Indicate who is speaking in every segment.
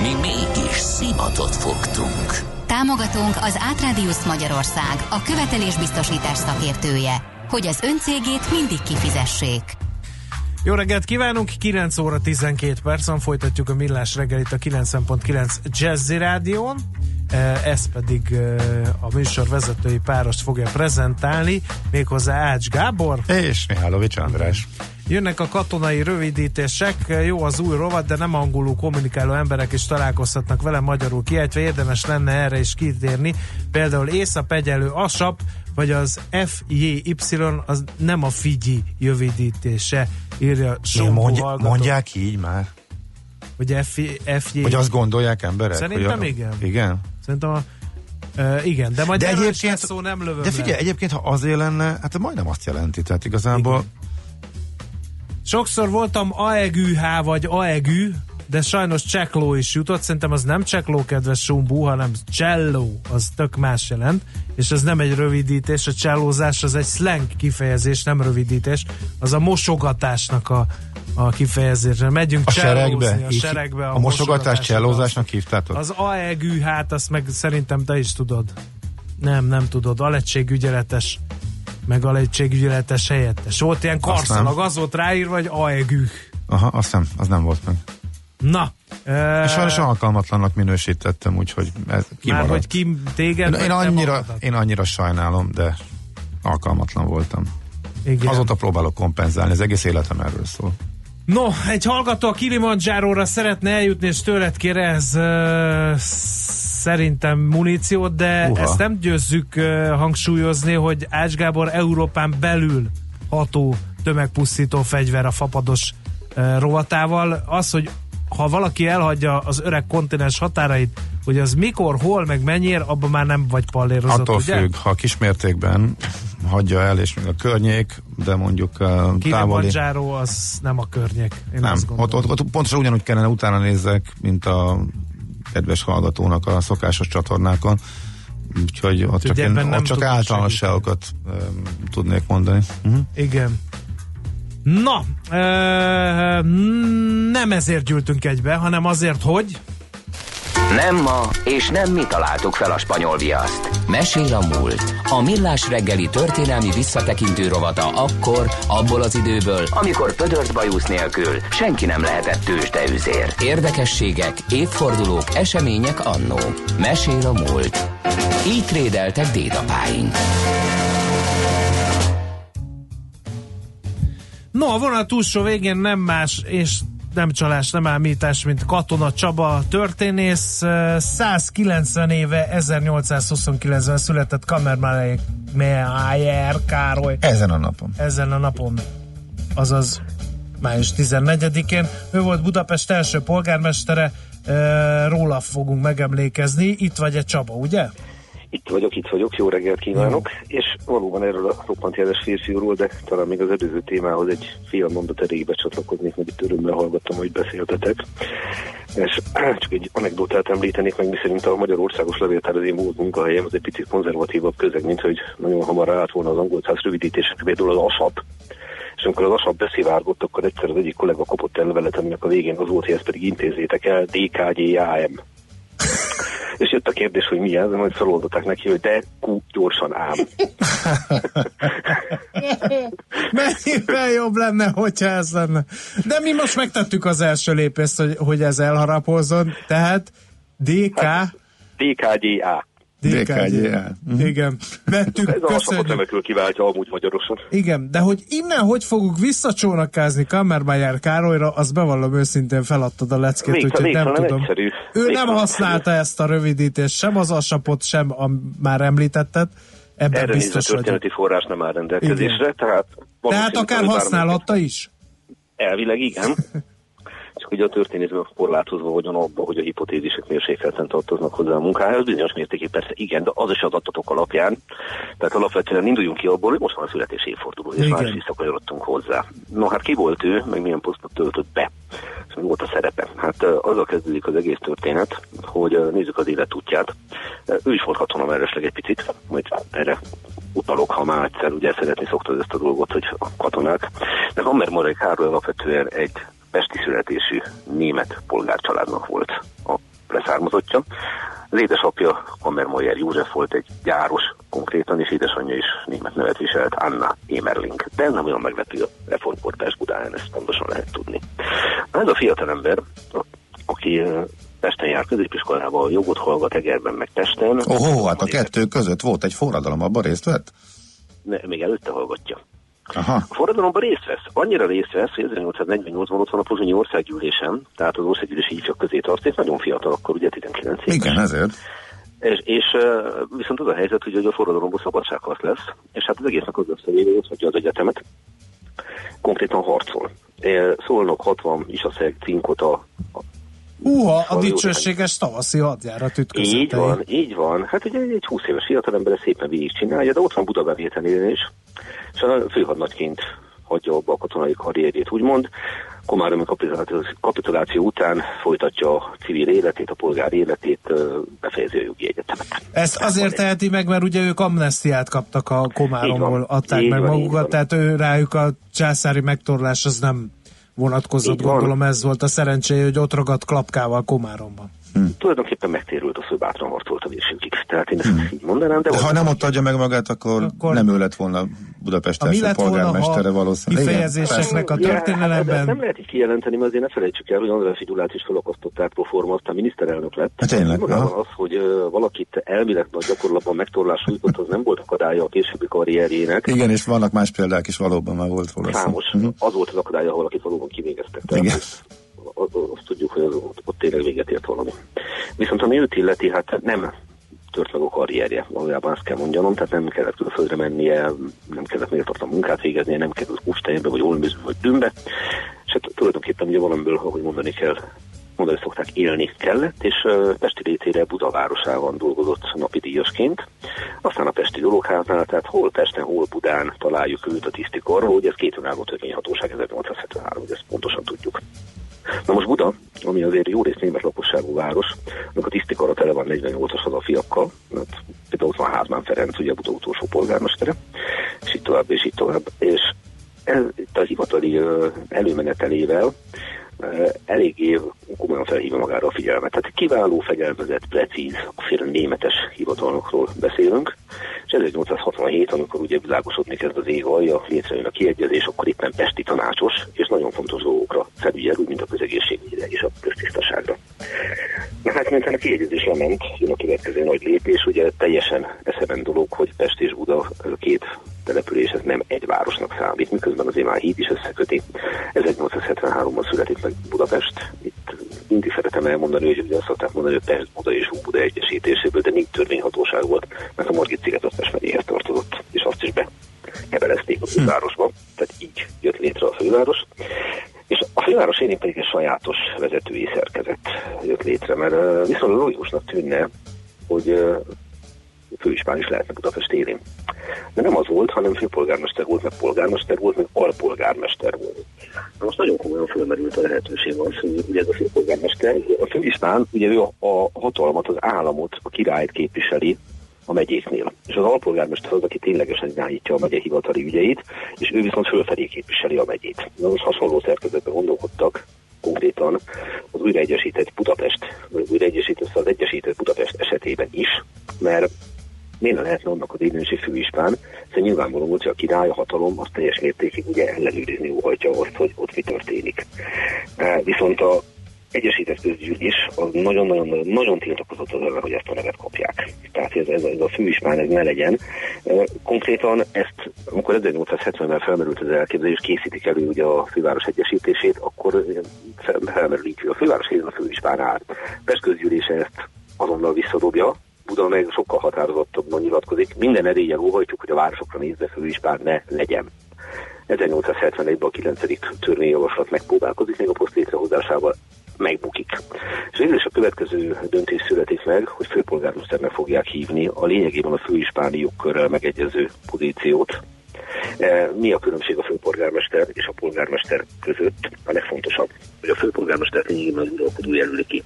Speaker 1: Mi mégis szimatot fogtunk.
Speaker 2: Támogatónk az Átrádiusz Magyarország, a követelésbiztosítás szakértője, hogy az öncégét mindig kifizessék.
Speaker 3: Jó reggelt kívánunk, 9 óra 12 percen folytatjuk a millás reggelit a 90.9 Jazzy Rádión. Ez pedig a műsor vezetői párost fogja prezentálni, méghozzá Ács Gábor.
Speaker 4: És Mihálovics András.
Speaker 3: Jönnek a katonai rövidítések, jó az új rovat, de nem angolul kommunikáló emberek is találkozhatnak vele magyarul kiejtve, érdemes lenne erre is kitérni. Például észap egyelő ASAP, vagy az FJY, az nem a Figyi rövidítése, írja
Speaker 4: Sombó mondj, Mondják így már.
Speaker 3: Hogy FJ...
Speaker 4: Hogy azt gondolják emberek?
Speaker 3: Szerintem
Speaker 4: hogy
Speaker 3: a, igen.
Speaker 4: Igen?
Speaker 3: Szerintem a Uh, igen, de majd
Speaker 4: de egyébként,
Speaker 3: szó nem lövöm
Speaker 4: De figyelj, le. egyébként ha azért lenne, hát majdnem azt jelenti, tehát igazából igen.
Speaker 3: Sokszor voltam AEGÜH vagy AEGÜ, de sajnos csekló is jutott. Szerintem az nem csekló, kedves Sumbu, hanem cello, az tök más jelent, és ez nem egy rövidítés, a csellózás az egy slang kifejezés, nem rövidítés, az a mosogatásnak a, a kifejezés. Megyünk
Speaker 4: a seregbe,
Speaker 3: a seregbe.
Speaker 4: A, a mosogatás csellózásnak hívtátok?
Speaker 3: Az AEGÜ, hát azt meg szerintem te is tudod. Nem, nem tudod. Aletségügyeletes meg alegységügyeletes helyettes. Volt ilyen karszalag, az volt ráírva, vagy AEGÜ.
Speaker 4: Aha, azt nem, az nem volt meg.
Speaker 3: Na.
Speaker 4: És sajnos alkalmatlannak minősítettem, úgyhogy ez
Speaker 3: kimaradt. Már hogy ki téged?
Speaker 4: Én, én, annyira, én annyira sajnálom, de alkalmatlan voltam. Igen. Azóta próbálok kompenzálni, az egész életem erről szól.
Speaker 3: No, egy hallgató a Kilimanjáróra szeretne eljutni, és tőled kér ez szerintem muníciót, de Uha. ezt nem győzzük uh, hangsúlyozni, hogy Ács Gábor Európán belül ható tömegpusztító fegyver a fapados rovatával. Az, hogy ha valaki elhagyja az öreg kontinens határait, hogy az mikor, hol, meg mennyire, abban már nem vagy pallérozott,
Speaker 4: Attól ugye? függ, ha kismértékben hagyja el, és még a környék, de mondjuk a távoli...
Speaker 3: az nem a környék.
Speaker 4: Én nem, ott, ott, ott pontosan ugyanúgy kellene utána nézzek, mint a kedves hallgatónak a szokásos csatornákon. Úgyhogy ott csak, én, ott csak általánosságokat um, tudnék mondani.
Speaker 3: Uh-huh. Igen. Na, ö, nem ezért gyűltünk egybe, hanem azért, hogy...
Speaker 1: Nem ma, és nem mi találtuk fel a spanyol viaszt. Mesél a múlt. A millás reggeli történelmi visszatekintő rovata akkor, abból az időből, amikor pödört bajusz nélkül senki nem lehetett tőzsdeüzér. Érdekességek, évfordulók, események annó. Mesél a múlt. Így trédeltek dédapáink.
Speaker 3: No, a vonal túlsó végén nem más, és nem csalás, nem ámítás, mint Katona Csaba történész. 190 éve 1829-ben született Kamermájer Károly.
Speaker 4: Ezen a napon.
Speaker 3: Ezen a napon. Azaz május 14-én. Ő volt Budapest első polgármestere, róla fogunk megemlékezni. Itt vagy egy Csaba, ugye?
Speaker 5: Itt vagyok, itt vagyok, jó reggelt kívánok, jó. és valóban erről a roppant jeles férfiúról, de talán még az előző témához egy fél mondat erejéig becsatlakoznék, mert itt örömmel hallgattam, hogy beszéltetek. És csak egy anekdotát említenék meg, miszerint a Magyarországos Levéltár az én múlt munkahelyem, az egy picit konzervatívabb közeg, mint hogy nagyon hamar állt volna az angol száz rövidítések, például az ASAP, és amikor az asap beszivárgott, akkor egyszer az egyik kollega kapott el levelet, aminek a végén az volt, hogy ezt pedig intézzétek el, DKGAM és jött a kérdés, hogy mi ez, majd feloldották neki, hogy de kú, gyorsan ám.
Speaker 3: Mennyivel jobb lenne, hogyha ez lenne. De mi most megtettük az első lépést, hogy, hogy ez elharapozzon, tehát DK... Hát,
Speaker 5: DKGA.
Speaker 3: DKGA. Mhm. Igen. Vettük,
Speaker 5: Ez a szakot remekül kiváltja amúgy magyarosan.
Speaker 3: Igen, de hogy innen hogy fogunk visszacsónakázni Kammermayer Károlyra, az bevallom őszintén feladtad a leckét, Még, úgyhogy nem, nem tudom. Egyszerű. Ő Még nem használta egyszerű. ezt a rövidítést, sem az asapot, sem a már említettet. Ebben
Speaker 5: Erre
Speaker 3: biztos
Speaker 5: a történeti vagyok. forrás nem áll rendelkezésre,
Speaker 3: igen. tehát... Tehát akár használhatta is?
Speaker 5: Elvileg igen. csak ugye a történészben korlátozva vagyon abba, hogy a hipotézisek mérsékelten tartoznak hozzá a munkához. Bizonyos mértékig persze igen, de az is az adatok alapján. Tehát alapvetően induljunk ki abból, hogy most van a születés évforduló, és már is visszakanyarodtunk hozzá. No hát ki volt ő, meg milyen posztot töltött be, és mi volt a szerepe? Hát azzal kezdődik az egész történet, hogy nézzük az életútját. Ő is volt katonameresleg egy picit, majd erre utalok, ha már egyszer ugye szeretni szoktad ezt a dolgot, hogy a katonák. De Hammer Marek Károly alapvetően egy pesti születésű német polgárcsaládnak volt a leszármazottja. Az édesapja Hammer Moyer József volt egy gyáros konkrétan, és édesanyja is német nevet viselt, Anna Emerling. De ez nem olyan meglepő a reformkortás Budán, ezt pontosan lehet tudni. Ez a fiatalember, aki Pesten jár középiskolába, jogot hallgat Egerben, meg Pesten.
Speaker 4: Ó, oh, hát a kettő között volt egy forradalom, abban részt vett?
Speaker 5: Ne, még előtte hallgatja. Aha. A forradalomban részt vesz. Annyira részt vesz, hogy 1848-ban ott van a Pozsonyi országgyűlésen, tehát az országgyűlési ifjak közé tartozik, nagyon fiatal, akkor ugye 19 éves.
Speaker 4: Igen, ezért.
Speaker 5: És, és viszont az a helyzet, hogy a forradalomból szabadságharc lesz, és hát az egésznek az összevéve ott hagyja az egyetemet, konkrétan harcol. Szólnok 60 Isaszeg cinkot a, a
Speaker 3: Uha, a dicsőséges tavaszi hadjárat ütközetei.
Speaker 5: Így van, így van. Hát ugye egy 20 éves fiatalember szépen végig csinálja, de ott van Budabevétenél is, és a főhadnagyként hagyja abba a katonai karrierjét, úgymond. Komáromi kapituláció, után folytatja a civil életét, a polgári életét, befejezi a jogi egyetemet.
Speaker 3: Ezt azért teheti meg, mert ugye ők amnestiát kaptak a Komáromból, adták meg van, magukat, tehát ő rájuk a császári megtorlás az nem vonatkozott, gondolom ez volt a szerencséje, hogy ott ragadt klapkával Komáromban.
Speaker 5: Hmm. Tulajdonképpen megtérült az, hogy bátran harcolt a végsőkig. Tehát én ezt hmm. így mondanám.
Speaker 4: De, de ha nem ott adja meg magát, akkor, akkor nem ő lett volna Budapest első polgármestere valószínűleg.
Speaker 3: Kifejezéseknek a történelemben. Ja,
Speaker 5: nem lehet így kijelenteni, mert azért ne felejtsük el, hogy András Gyulát is felakasztották proforma, aztán miniszterelnök lett.
Speaker 4: Hát tényleg.
Speaker 5: Az, hogy uh, valakit elvileg nagy gyakorlatban megtorlás sújtott, az nem volt akadálya a későbbi karrierjének.
Speaker 4: Igen, és vannak más példák is valóban már volt
Speaker 5: valószínűleg. Számos. Uh-huh. Az volt az akadálya, ha valakit valóban kivégeztek. Igen azt tudjuk, hogy az, ott, ott tényleg véget ért valami. Viszont ami őt illeti, hát nem tört meg a karrierje, valójában azt kell mondjanom, tehát nem kellett külföldre mennie, nem kellett méltatlan munkát végeznie, nem került Kustejenbe, vagy Olműzbe, vagy Dümbe, és hát tulajdonképpen ugye valamiből, ahogy mondani kell, mondani szokták, élni kellett, és Pesti létére Budavárosában dolgozott napi díjasként. Aztán a Pesti Dologháznál, tehát hol Pesten, hol Budán találjuk őt a tisztikorról, hogy ez két önálló törvényhatóság 1873, hogy ezt pontosan tudjuk. Na most Buda, ami azért jó rész német lakosságú város, annak a tisztikara tele van 48-as a fiakkal, mert például ott van Házmán Ferenc, ugye Buda utolsó polgármestere, és így tovább, és így tovább. És ez, itt a hivatali előmenetelével eléggé komolyan felhívja magára a figyelmet. Tehát kiváló, fegyelmezett, precíz, a németes hivatalnokról beszélünk, és 1867, amikor ugye világosodni kezd az ég alja, létrejön a kiegyezés, akkor éppen Pesti tanácsos, és nagyon fontos dolgokra felügyel, úgy, mint a közegészségügyre és a köztisztaságra. Na hát, miután a kiegyezés lement, jön a következő nagy lépés, ugye teljesen eszeben dolog, hogy Pest és Buda két település, ez nem egy városnak számít, miközben azért már híd is összeköti. 1873-ban születik meg Budapest. Itt mindig szeretem elmondani, hogy ugye azt szokták mondani, hogy Pest, Buda és Buda egyesítéséből, de nincs törvényhatóság volt, mert a Margit sziget az Pest tartozott, és azt is be kebelezték a fővárosba, tehát így jött létre a főváros. És a főváros én pedig egy sajátos vezetői szerkezet jött létre, mert viszonylag logikusnak tűnne, hogy főispán is lehetne Budapest élén. De nem az volt, hanem főpolgármester volt, meg polgármester volt, meg alpolgármester volt. Most nagyon komolyan fölmerült a lehetőség az, hogy ugye ez a főpolgármester, a főispán, ugye ő a, a hatalmat, az államot, a királyt képviseli, a megyéknél. És az alpolgármester az, aki ténylegesen irányítja a megye hivatali ügyeit, és ő viszont fölfelé képviseli a megyét. Na most hasonló szerkezetben gondolkodtak konkrétan az újraegyesített Budapest, újraegyesített az Egyesített Budapest esetében is, mert miért lehetne annak az időnsi főispán, hiszen nyilvánvaló volt, hogy a király, a hatalom az teljes mértékig ugye ellenőrizni óhajtja azt, hogy ott mi történik. Viszont a Egyesített Közgyűlés az nagyon-nagyon nagyon tiltakozott az ellen, hogy ezt a nevet kapják. Tehát ez, ez, ez a főispán ez ne legyen. Konkrétan ezt, amikor 1870-ben felmerült az elképzelés, készítik elő ugye a főváros egyesítését, akkor felmerül így, hogy a főváros a főispán áll. Pest közgyűlése ezt azonnal visszadobja, Buda meg sokkal határozottabban nyilatkozik. Minden eréllyel óhajtjuk, hogy a városokra nézve főispán ne legyen. 1871-ben a 9. törvényjavaslat megpróbálkozik még a poszt létrehozásával, megbukik. És végül is a következő döntés születik meg, hogy főpolgármesternek fogják hívni a lényegében a főispáni jogkörrel megegyező pozíciót, mi a különbség a főpolgármester és a polgármester között? A legfontosabb, hogy a főpolgármester lényegében uralkodó jelöli ki.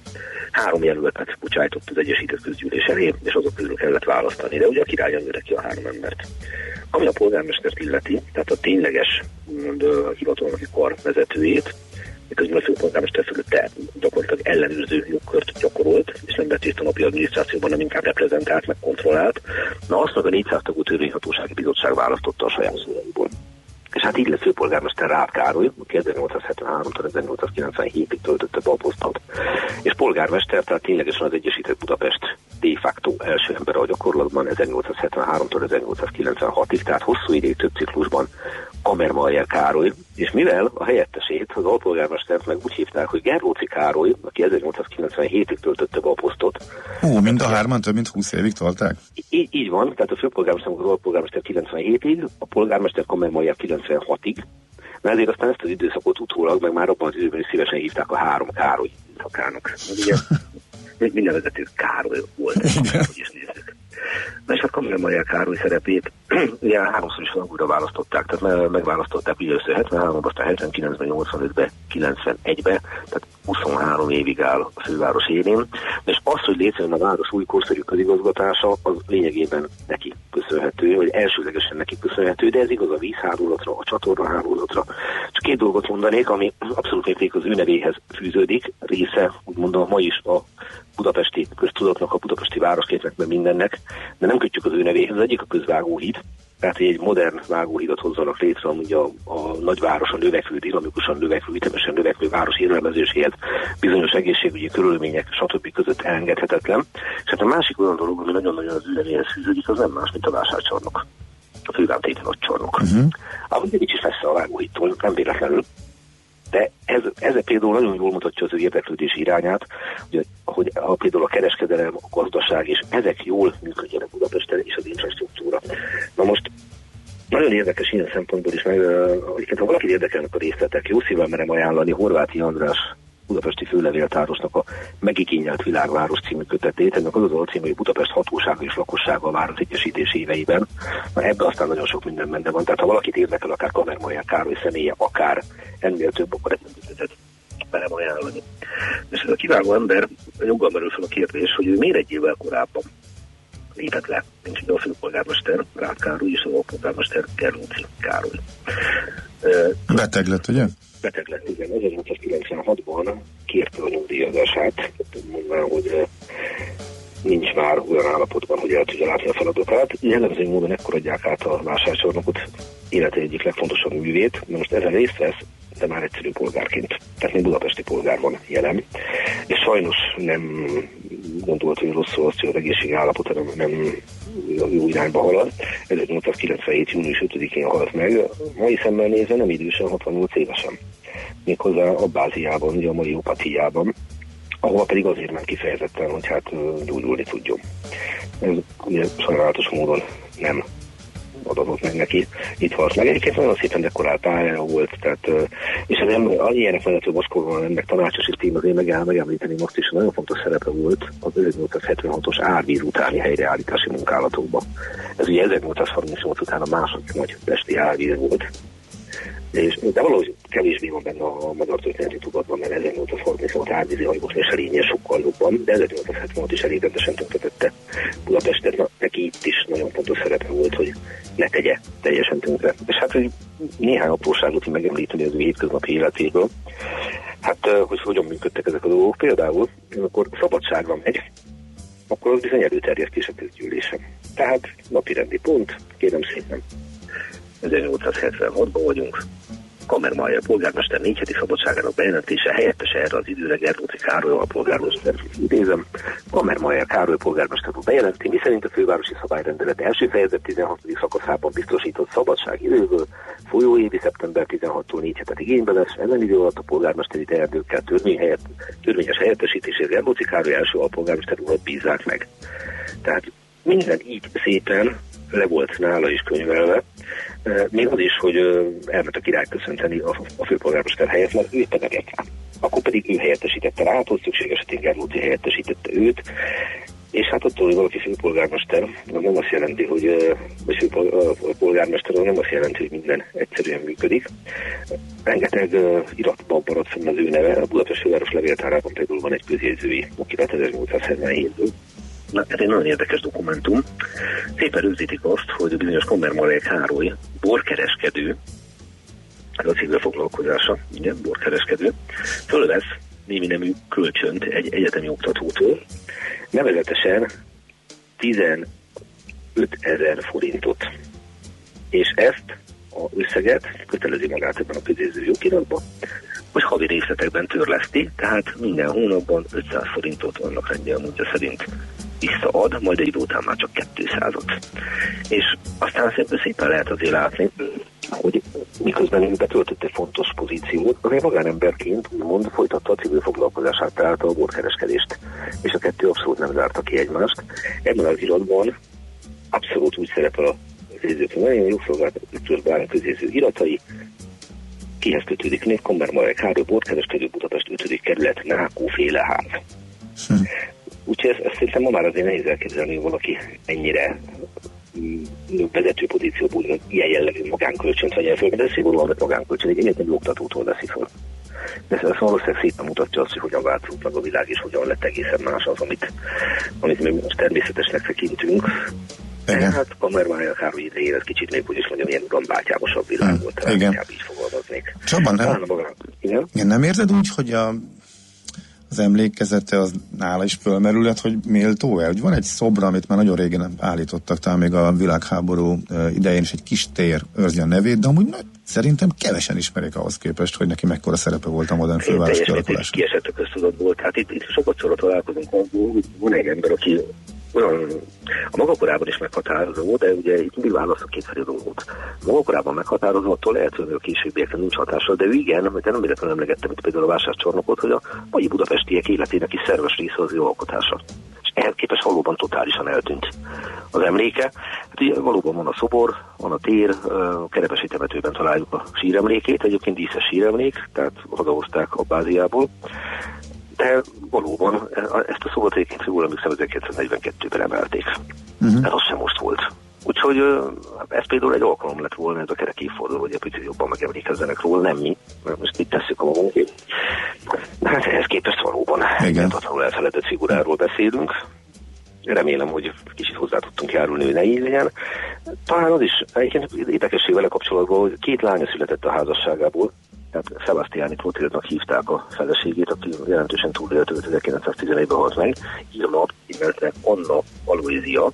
Speaker 5: Három jelöltet bocsájtott az Egyesített Közgyűlés elé, és azok közül kellett választani, de ugye a király jelölte ki a három embert. Ami a polgármestert illeti, tehát a tényleges hivatalnoki kar vezetőjét, miközben a főpolgármester fölötte gyakorlatilag ellenőrző jogkört gyakorolt, és nem vett részt a napi adminisztrációban, nem inkább reprezentált, meg kontrollált. Na azt meg a 400 tagú törvényhatósági bizottság választotta a saját szólalóból. És hát így lett főpolgármester Rád Károly, aki 1873-tól 1897-ig töltötte be a posztot, és polgármester, tehát ténylegesen az Egyesített Budapest de facto első ember a gyakorlatban 1873-tól 1896-ig, tehát hosszú ideig több ciklusban Kamermajer Károly, és mivel a helyettesét, az alpolgármestert meg úgy hívták, hogy Gerlóci Károly, aki 1897-ig töltötte be a posztot.
Speaker 4: Hú, mind a hárman több mint 20 évig tolták?
Speaker 5: Í- így van, tehát a főpolgármester az alpolgármester 97-ig, a polgármester Kamermajer 96-ig, mert ezért aztán ezt az időszakot utólag, meg már abban az időben is szívesen hívták a három Károly szakának. Ugye, minden vezető Károly volt, hogy is nézzük. Na és hát Kamil Maria Károly szerepét ugye háromszor is újra választották, tehát megválasztották ugye először 73 aztán 79-ben, 85-ben, 91-ben, tehát 23 évig áll a főváros élén, és az, hogy létrejön a város új korszerű közigazgatása, az lényegében neki köszönhető, vagy elsőlegesen neki köszönhető, de ez igaz a vízhálózatra, a csatornahálózatra. Csak két dolgot mondanék, ami abszolút mérték az ő nevéhez fűződik, része, úgymond a ma is a budapesti köztudatnak, a budapesti városképekben mindennek, de nem kötjük az ő nevéhez. Az egyik a közvágóhíd, tehát egy modern vágóhidat hozzanak létre, ami a, a nagyváros, a növekvő, dinamikusan növekvő, ütemesen növekvő város élelmezéséhez bizonyos egészségügyi körülmények, stb. között elengedhetetlen. És hát a másik olyan dolog, ami nagyon-nagyon az üleméhez fűződik, az nem más, mint a vásárcsarnok. A fővámtéti nagycsarnok. Uh-huh. Ahogy egy kicsit messze a vágóhídtól, nem véletlenül, de ez, ez például nagyon jól mutatja az ő érdeklődés irányát, hogy, hogy a, például a kereskedelem, a gazdaság, és ezek jól működjenek Budapesten és az infrastruktúra. Na most nagyon érdekes ilyen szempontból is, mert uh, ha valaki érdekelnek a részletek, jó szívvel merem ajánlani Horváti András budapesti főlevéltárosnak a Megigényelt világváros című kötetét. Ennek az az alcím, hogy Budapest hatósága és lakossága a város egyesítés éveiben. Na ebben aztán nagyon sok minden benne van. Tehát ha valakit érdekel, akár Kamermaján Károly személye, akár ennél több, akkor ezt a kötetet merem ajánlani. És ez a kiváló ember joggal merül fel a kérdés, hogy ő miért egy évvel korábban lépett le, mint a főpolgármester Rád Károly és az alpolgármester Gerlóci Károly.
Speaker 4: Beteg lett, ugye?
Speaker 5: Beteg lett, igen, 1896-ban kérte a nyugdíjazását, mondván, hogy nincs már olyan állapotban, hogy el tudja látni a feladatát. Jellemző módon ekkor adják át a vásárcsarnokot élete egyik legfontosabb művét, most ezen részt vesz, de már egyszerű polgárként, tehát még budapesti polgár van jelen. És sajnos nem gondolt, hogy rosszul az, hogy az egészségi állapot nem, nem jó irányba halad. 1897. június 5-én halt meg. Mai szemmel nézve nem idősen, 68 évesen. Méghozzá a báziában, ugye a mai opatiában ahol pedig azért ment kifejezetten, hogy hát gyógyulni tudjon. Ez ugye sajnálatos módon nem adatot meg neki, itt halt meg. Egyébként nagyon szépen dekorált pályája volt, tehát, és ember, annyi ilyenek vezető Moszkóban ennek tanácsos is tím, azért meg megemlíteni most is, nagyon fontos szerepe volt az 1876-os árvíz utáni helyreállítási munkálatokban. Ez ugye 1838 után a második nagy pesti árvíz volt, és, de valahogy kevésbé van benne a magyar történeti tudatban, mert 1836 árvízi hajóknál se lénye sokkal jobban, de 1876 is elég rendesen tönkretette Budapestet. Na, neki itt is nagyon fontos szerepe volt, hogy ne tegye teljesen tönkre. És hát, hogy néhány apróságot megemlíteni az ő hétköznapi életéből, hát, hogy hogyan működtek ezek a dolgok. Például, amikor szabadságra megy, akkor az bizony előterjesztés a közgyűlésen. Tehát napi rendi pont, kérem szépen. 1876-ban vagyunk, Kamermája polgármester négy heti szabadságának bejelentése helyettese erre az időre Gerlóci Károly a polgármester. Idézem, Kamermája Károly polgármester úr bejelenti, miszerint a fővárosi szabályrendelet első fejezet 16. szakaszában biztosított szabadság időből folyóévi szeptember 16-tól 4 hetet igénybe lesz, ezen idő alatt a polgármesteri teendőkkel törvény helyett, törvényes helyettesítésére Gerlóci Károly első alpolgármester urat bízzák meg. Tehát minden így szépen le volt nála is könyvelve, Még az is, hogy elment a király köszönteni a, főpolgármester helyett, mert ő nem Akkor pedig ő helyettesítette rá, hogy szükséges esetén Gerlóci helyettesítette őt, és hát attól, hogy valaki főpolgármester, az nem azt jelenti, hogy vagy főpolgármester, az nem azt jelenti, hogy minden egyszerűen működik. Rengeteg iratban maradt fenn az ő neve, a Budapest főváros levéltárában például van egy közjegyzői okirat 1877-ből. Ez egy nagyon érdekes dokumentum. Szépen rögzítik azt, hogy a bizonyos Kommer Marek Károly borkereskedő, ez a civil foglalkozása, igen, borkereskedő, fölvesz némi nemű kölcsönt egy egyetemi oktatótól, nevezetesen 15 ezer forintot. És ezt a összeget kötelezi magát ebben a közérző jogiratban, hogy havi részletekben törleszti, tehát minden hónapban 500 forintot annak rendje a szerint visszaad, majd egy idő után már csak 200-ot. És aztán szépen, szépen lehet azért látni, hogy miközben ő betöltött egy fontos pozíciót, azért magánemberként úgymond folytatta a civil foglalkozását, tehát a borkereskedést, és a kettő abszolút nem zárta ki egymást. Ebben az iratban abszolút úgy szerepel a közézők, nagyon jó szolgáltatás bármi közéző iratai, kihez kötődik még Kommer Marek Hárdő, borkereskedő Budapest 5. kerület, Nákó féle. Hm. Úgyhogy ezt, ezt szerintem ma már azért nehéz elképzelni, hogy valaki ennyire vezető pozícióból ilyen jellegű magánkölcsönt vegyen föl, de szigorúan vett magánkölcsön, egy egyetemi oktatótól veszi föl. De ez valószínűleg szépen mutatja azt, hogy hogyan változott meg a világ, és hogyan lett egészen más az, amit, amit mi most természetesnek tekintünk. Igen. Hát Kamermája Károly idején ez kicsit még, hogy is mondjam, ilyen gambátyámosabb világ hmm. volt, igen. így fogalmaznék.
Speaker 4: Csaba, nem, igen? igen? nem érzed úgy, hogy a az emlékezete az nála is fölmerülhet, hogy méltó-e? Hogy van egy szobra, amit már nagyon régen állítottak, talán még a világháború idején is egy kis tér őrzi a nevét, de amúgy szerintem kevesen ismerik ahhoz képest, hogy neki mekkora szerepe volt a modern főváros kialakulásában.
Speaker 5: Kiesett a köztudatból, tehát itt, itt sokat szóra találkozunk, van egy ember, aki a maga korában is meghatározó, de ugye itt mindig választok kétfelé dolgot. Maga korában meghatározó, attól lehet, hogy a későbbiekre nincs hatással, de ő igen, mert nem véletlenül emlegettem itt például a vásárcsarnokot, hogy a mai budapestiek életének is szerves része az jó alkotása. És ehhez képest valóban totálisan eltűnt az emléke. Hát ugye valóban van a szobor, van a tér, a Kerepesi temetőben találjuk a síremlékét, egyébként díszes síremlék, tehát hazahozták a báziából de valóban ezt a szót egyébként jól emlékszem, 1942-ben emelték. Uh-huh. Ez az sem most volt. Úgyhogy ez például egy alkalom lett volna, ez a kerek évforduló, hogy egy picit jobban megemlékezzenek róla, nem mi, mert most itt tesszük a magunkét. Hát ehhez képest valóban méltatlanul elfeledett figuráról beszélünk. Remélem, hogy kicsit hozzá tudtunk járulni, hogy ne így legyen. Talán az is egyébként érdekesség vele kapcsolatban, hogy két lánya született a házasságából, tehát Sebastiani Klotildnak hívták a feleségét, aki jelentősen túlélt 1911-ben halt meg, Irma, illetve Anna Aloizia.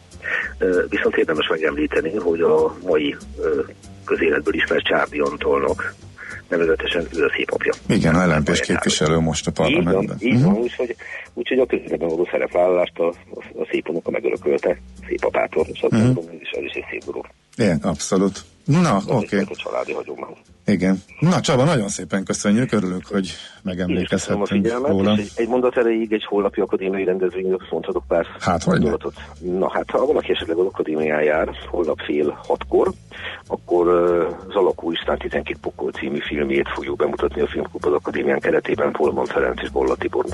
Speaker 5: Viszont érdemes megemlíteni, hogy a mai közéletből ismert Csárdi Antolnak nevezetesen ő a szép apja.
Speaker 4: Igen, a LNP-s képviselő most a parlamentben. Így van,
Speaker 5: uh-huh. úgyhogy, úgyhogy a közéletben való szerepvállalást a, a, a szép unoka megörökölte szép apától, és azt uh-huh. ez is egy szép dolog.
Speaker 4: Igen, abszolút. Na, oké. Okay.
Speaker 5: A családi hagyomány.
Speaker 4: Igen. Na Csaba, nagyon szépen köszönjük, örülünk, hogy megemlékezhettünk róla.
Speaker 5: Egy, egy mondat erejéig egy holnapi akadémiai rendezvényről mondhatok pár
Speaker 4: hát, hogy
Speaker 5: gondolatot. Na hát, ha valaki esetleg az akadémián jár, holnap fél hatkor, akkor uh, Zalakó István 12 pokol című filmjét fogjuk bemutatni a Filmklub az akadémián keretében Polman Ferenc és Bolla Tibor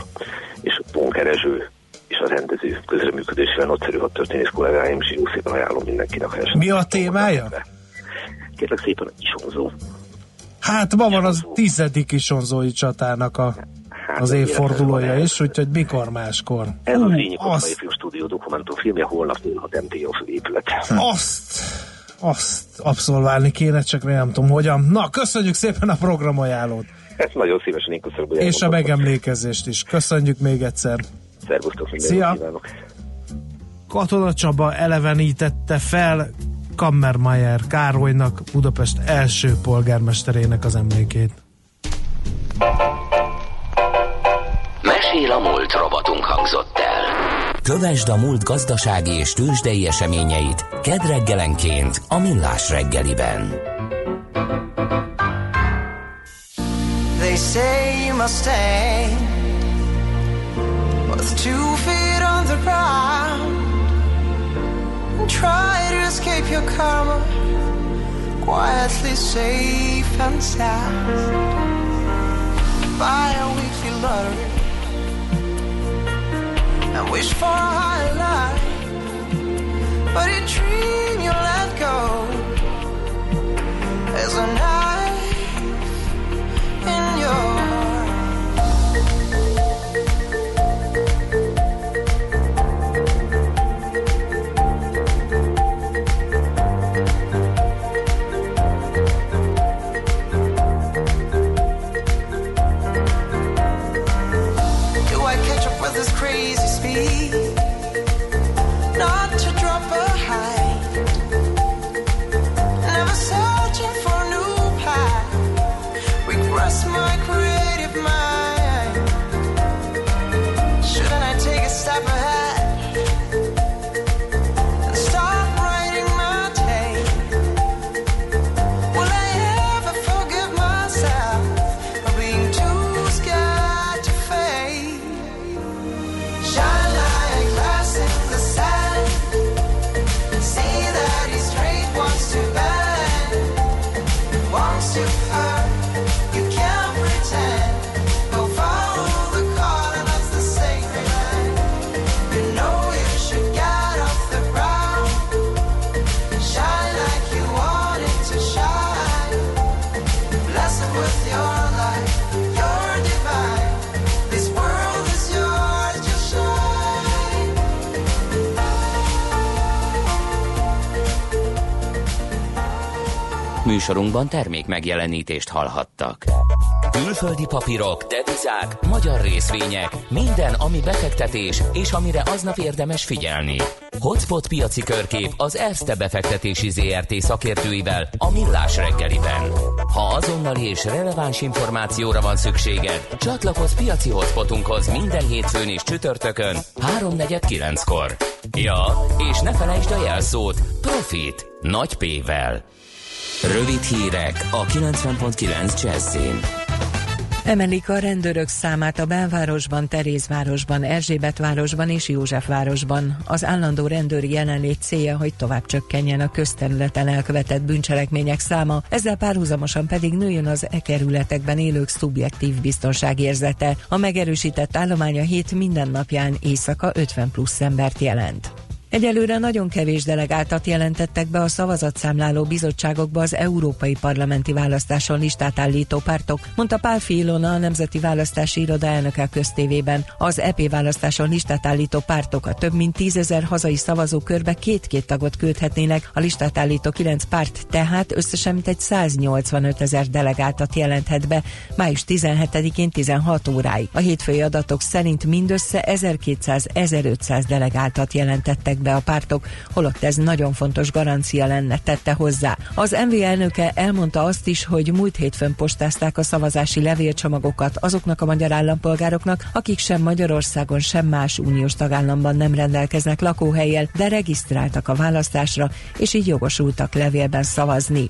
Speaker 5: és Ponker Ezső és a rendező közreműködésével nagyszerű hat történész kollégáim, és jó szépen ajánlom mindenkinek.
Speaker 3: Mi a témája?
Speaker 5: Kérlek szépen, isonzó.
Speaker 3: Hát ma van az tizedik isonzói csatának a, hát, az évfordulója is, úgyhogy mikor máskor?
Speaker 5: Ez az Ényi azt... Film Stúdió dokumentumfilmje, holnap a MTO épület.
Speaker 3: Azt, azt abszolválni kéne, csak nem tudom hogyan. Na, köszönjük szépen a programajánlót!
Speaker 5: Ezt nagyon szívesen én köszönöm, hogy
Speaker 3: És a megemlékezést is. Köszönjük még egyszer.
Speaker 5: Szervusztok,
Speaker 3: Szia. kívánok! Katona Csaba elevenítette fel Kammermayer Károlynak, Budapest első polgármesterének az emlékét.
Speaker 1: Mesél a múlt robotunk hangzott el. Kövesd a múlt gazdasági és tőzsdei eseményeit kedd reggelenként a Millás reggeliben. They say you must stay With two feet on the ground Try to escape your karma.
Speaker 6: quietly safe and sound by a weekly lottery and wish for a higher life. But a dream you let go as a knife in your
Speaker 1: műsorunkban termék megjelenítést hallhattak. Külföldi papírok, devizák, magyar részvények, minden, ami befektetés, és amire aznap érdemes figyelni. Hotspot piaci körkép az Erste befektetési ZRT szakértőivel a Millás reggeliben. Ha azonnali és releváns információra van szükséged, csatlakozz piaci hotspotunkhoz minden hétfőn és csütörtökön 3.49-kor. Ja, és ne felejtsd a jelszót Profit nagy P-vel. Rövid hírek a 90.9 Jazzin.
Speaker 7: Emelik a rendőrök számát a belvárosban, Terézvárosban, Erzsébetvárosban és Józsefvárosban. Az állandó rendőri jelenlét célja, hogy tovább csökkenjen a közterületen elkövetett bűncselekmények száma, ezzel párhuzamosan pedig nőjön az e kerületekben élők szubjektív biztonságérzete. A megerősített állománya hét mindennapján éjszaka 50 plusz embert jelent. Egyelőre nagyon kevés delegáltat jelentettek be a szavazatszámláló bizottságokba az európai parlamenti választáson listát állító pártok, mondta Pál Filona, a Nemzeti Választási Iroda elnöke köztévében. Az EP választáson listát állító pártok a több mint tízezer hazai szavazókörbe két-két tagot küldhetnének, a listát állító kilenc párt tehát összesen mint egy 185 ezer delegáltat jelenthet be május 17-én 16 óráig. A hétfői adatok szerint mindössze 1200-1500 delegáltat jelentettek be a pártok, holott ez nagyon fontos garancia lenne, tette hozzá. Az MV elnöke elmondta azt is, hogy múlt hétfőn postázták a szavazási levélcsomagokat azoknak a magyar állampolgároknak, akik sem Magyarországon, sem más uniós tagállamban nem rendelkeznek lakóhelyel, de regisztráltak a választásra, és így jogosultak levélben szavazni.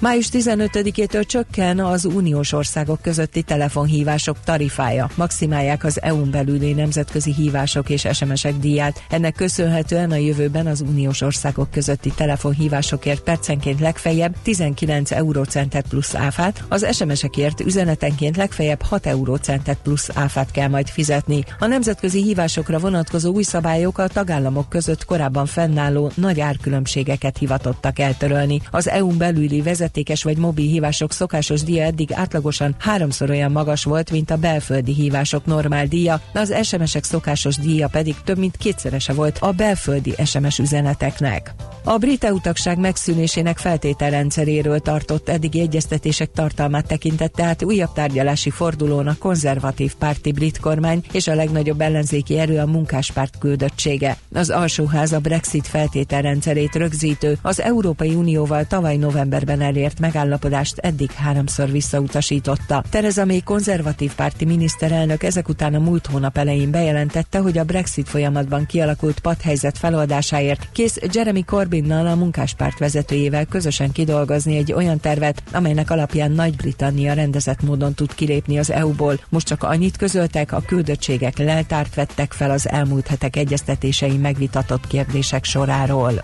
Speaker 7: Május 15-től csökken az uniós országok közötti telefonhívások tarifája. Maximálják az EU-n belüli nemzetközi hívások és SMS-ek díját. Ennek köszönhetően a jövőben az uniós országok közötti telefonhívásokért percenként legfeljebb 19 eurócentet plusz áfát, az SMS-ekért üzenetenként legfeljebb 6 eurócentet plusz áfát kell majd fizetni. A nemzetközi hívásokra vonatkozó új szabályok a tagállamok között korábban fennálló nagy árkülönbségeket hivatottak eltörölni. Az EU-n belüli vezet vezetékes vagy mobil hívások szokásos díja eddig átlagosan háromszor olyan magas volt, mint a belföldi hívások normál díja, az SMS-ek szokásos díja pedig több mint kétszerese volt a belföldi SMS üzeneteknek. A brit utakság megszűnésének feltételrendszeréről tartott eddigi egyeztetések tartalmát tekintette át újabb tárgyalási fordulón a konzervatív párti brit kormány és a legnagyobb ellenzéki erő a munkáspárt küldöttsége. Az alsóház a Brexit feltételrendszerét rögzítő, az Európai Unióval tavaly novemberben elért elért megállapodást eddig háromszor visszautasította. Tereza May konzervatív párti miniszterelnök ezek után a múlt hónap elején bejelentette, hogy a Brexit folyamatban kialakult padhelyzet feloldásáért kész Jeremy Corbynnal a munkáspárt vezetőjével közösen kidolgozni egy olyan tervet, amelynek alapján Nagy-Britannia rendezett módon tud kilépni az EU-ból. Most csak annyit közöltek, a küldöttségek leltárt vettek fel az elmúlt hetek egyeztetései megvitatott kérdések soráról.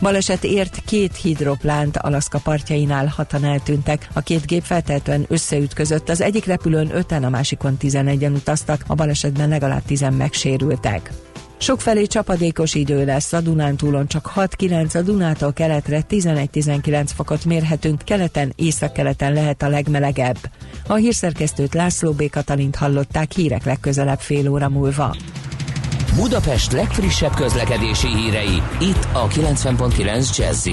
Speaker 7: Baleset ért két hidroplánt Alaszka partjainál hatan eltűntek. A két gép feltehetően összeütközött, az egyik repülőn öten, a másikon 11-en utaztak, a balesetben legalább 10 megsérültek. Sokfelé csapadékos idő lesz, a Dunántúlon csak 6-9, a Dunától keletre 11-19 fokot mérhetünk, keleten, északkeleten lehet a legmelegebb. A hírszerkesztőt László B. Katalint hallották hírek legközelebb fél óra múlva.
Speaker 1: Budapest legfrissebb közlekedési hírei, itt a 90.9 jazz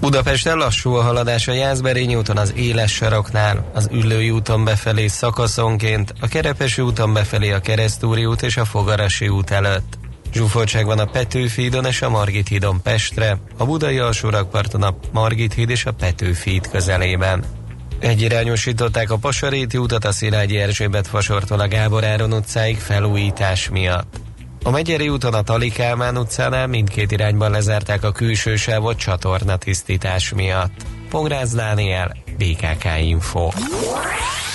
Speaker 8: Budapesten lassú a haladás a Jászberény úton az Éles saroknál, az Üllői úton befelé szakaszonként, a Kerepesi úton befelé a Keresztúri út és a Fogarasi út előtt. Zsúfoltság van a Petőfi hídon és a Margit hídon Pestre, a Budai alsórakparton a Margit híd és a Petőfi híd közelében. Egyirányosították a Pasaréti utat a Szilágyi Erzsébet fasortól a Gábor Áron utcáig felújítás miatt. A Megyeri úton a Talikálmán utcánál mindkét irányban lezárták a külső sávot csatorna tisztítás miatt. Pongrász Dániel, BKK Info.